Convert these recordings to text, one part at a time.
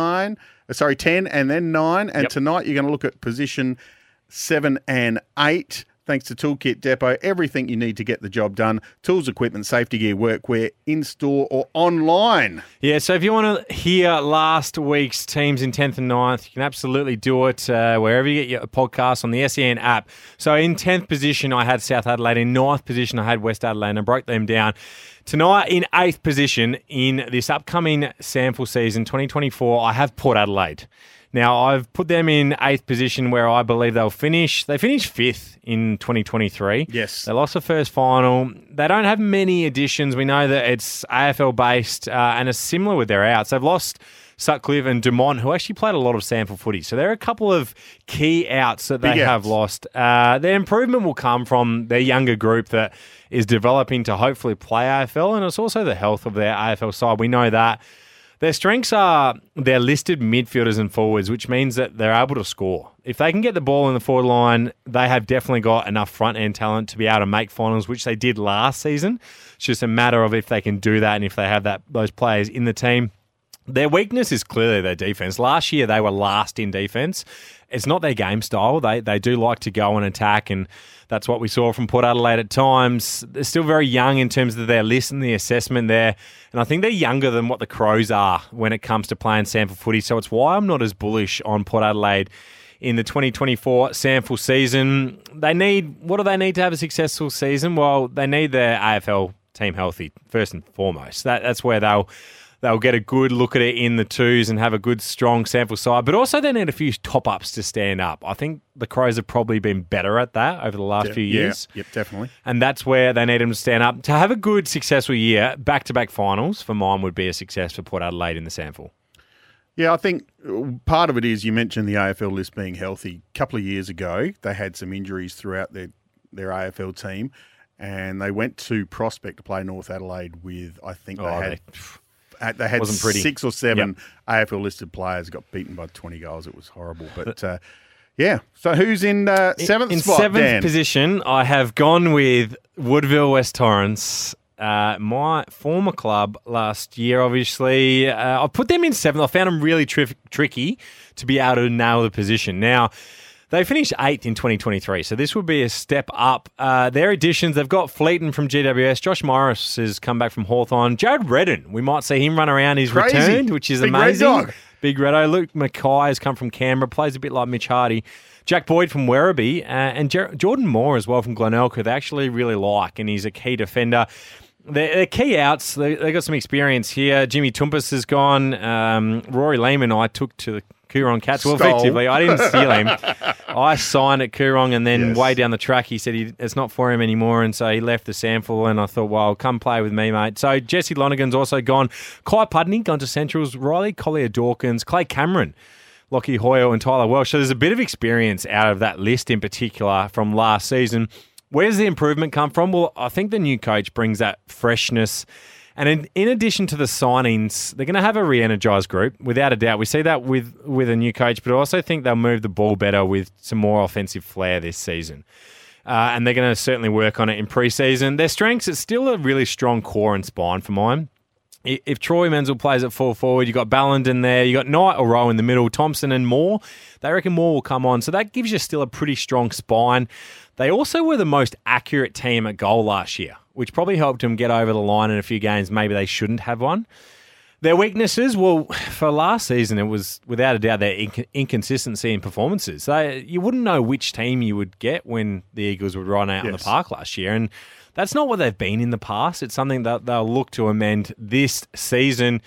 nine, uh, sorry, 10 and then nine. And Yep. tonight you're going to look at position seven and eight. Thanks to Toolkit Depot, everything you need to get the job done tools, equipment, safety gear, workwear, in store or online. Yeah, so if you want to hear last week's teams in 10th and 9th, you can absolutely do it uh, wherever you get your podcast on the SEN app. So in 10th position, I had South Adelaide. In 9th position, I had West Adelaide, and I broke them down. Tonight, in 8th position in this upcoming SANFL season 2024, I have Port Adelaide. Now, I've put them in 8th position where I believe they'll finish. They finished 5th in 2023. Yes. They lost the first final. They don't have many additions. We know that it's AFL based uh, and it's similar with their outs. They've lost Sutcliffe and Dumont, who actually played a lot of SANFL footy. So there are a couple of key outs that they Big have outs. lost. Uh, their improvement will come from their younger group that is developing to hopefully play AFL, and it's also the health of their AFL side. We know that. Their strengths are their listed midfielders and forwards, which means that they're able to score. If they can get the ball in the forward line, they have definitely got enough front end talent to be able to make finals, which they did last season. It's just a matter of if they can do that and if they have that those players in the team. Their weakness is clearly their defense. Last year they were last in defense. It's not their game style. They they do like to go and attack, and that's what we saw from Port Adelaide at times. They're still very young in terms of their list and the assessment there, and I think they're younger than what the Crows are when it comes to playing SANFL footy. So it's why I'm not as bullish on Port Adelaide in the 2024 SANFL season. They need what do they need to have a successful season? Well, they need their AFL team healthy first and foremost. That, that's where they'll they'll get a good look at it in the twos and have a good strong SANFL side. But also they need a few top ups to stand up. I think the Crows have probably been better at that over the last few Yeah, years. Yep, definitely. And that's where they need them to stand up. To have a good, successful year, back to back finals for mine would be a success for Port Adelaide in the SANFL. Yeah, I think uh, part of it is you mentioned the AFL list being healthy. A couple of years ago, they had some injuries throughout their, their AFL team, and they went to Prospect to play North Adelaide with, I think they Oh, had. they- They had Wasn't pretty. six or seven AFL listed players got beaten by 20 goals. It was horrible. But uh, yeah, so who's in uh, seventh in spot? seventh Dan? position, I have gone with Woodville West Torrens. Uh, my former club last year, obviously, uh, I put them in seventh. I found them really tri- tricky to be able to nail the position. Now, they finished eighth in 2023, so this would be a step up. Uh, their additions, they've got Fleeton from GWS. Josh Morris has come back from Hawthorn. Jared Redden, we might see him run around. He's Crazy. returned, which is Big red amazing. dog. Big Redo. Luke Mackay has come from Canberra, plays a bit like Mitch Hardy. Jack Boyd from Werribee, uh, and Jer- Jordan Moore as well from Glenelg, they actually really like, and he's a key defender. They're, they're key outs. They, they got some experience here. Jimmy Toumpas has gone. Um, Rory Lehman, I took to the Coorong Cats. Well, Stole. effectively, I didn't steal him. I signed at Coorong, and then Yes. way down the track, he said he, it's not for him anymore, and so he left the SANFL. And I thought, well, come play with me, mate. So Jesse Lonergan's also gone. Kai Pudney gone to Centrals. Riley Collier Dawkins, Clay Cameron. Lockie Hoyle and Tyler Welsh. So there's a bit of experience out of that list in particular from last season. Where's the improvement come from? Well, I think the new coach brings that freshness. And in, in addition to the signings, they're going to have a re-energized group, without a doubt. We see that with with a new coach, but I also think they'll move the ball better with some more offensive flair this season. Uh, and they're going to certainly work on it in preseason. Their strengths, it's still a really strong core and spine for mine. If Troy Menzel plays at full forward, you've got Ballenden there, you've got Knight or Rowe in the middle, Thompson and Moore. They reckon Moore will come on, so that gives you still a pretty strong spine. They also were the most accurate team at goal last year, which probably helped them get over the line in a few games. Maybe they shouldn't have one. Their weaknesses, well, for last season, it was without a doubt their inc- inconsistency in performances. They, you wouldn't know which team you would get when the Eagles would run out on the park last year. And that's not what they've been in the past. It's something that they'll look to amend this season.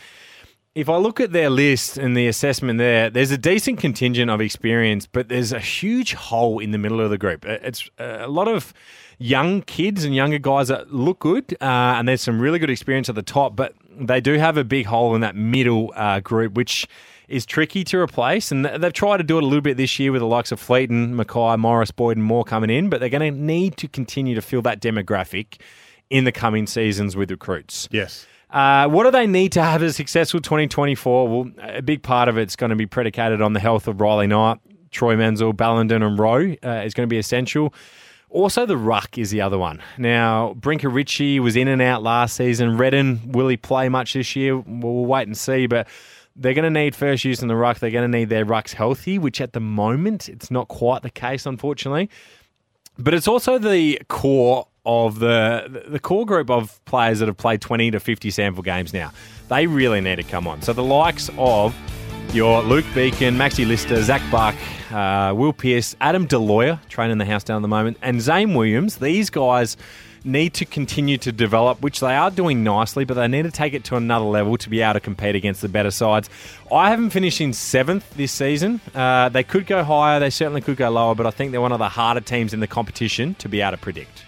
If I look at their list and the assessment there, there's a decent contingent of experience, but there's a huge hole in the middle of the group. Uh, It's uh, a lot of young kids and younger guys that look good, uh, and there's some really good experience at the top, but they do have a big hole in that middle uh, group, which is tricky to replace. And they've tried to do it a little bit this year with the likes of Fleeton, Mackay, Morris, Boyd, and more coming in, but they're going to need to continue to fill that demographic in the coming seasons with recruits. Yes. Uh, what do they need to have a successful 2024? Well, a big part of it's going to be predicated on the health of Riley Knight, Troy Menzel, Ballenden, and Rowe uh, is going to be essential. Also, the ruck is the other one. Now, Brinker Ritchie was in and out last season. Redden, will he play much this year? We'll we'll wait and see, but they're going to need first use in the ruck. They're going to need their rucks healthy, which at the moment, it's not quite the case, unfortunately. But it's also the core of the the core group of players that have played 20 to 50 SANFL games now. They really need to come on. So the likes of your Luke Beacon, Maxi Lister, Zach Buck, uh, Will Pierce, Adam Deloyer, training the house down at the moment, and Zane Williams. These guys need to continue to develop, which they are doing nicely, but they need to take it to another level to be able to compete against the better sides. I haven't finished in seventh this season. Uh, they could go higher, they certainly could go lower, but I think they're one of the harder teams in the competition to be able to predict.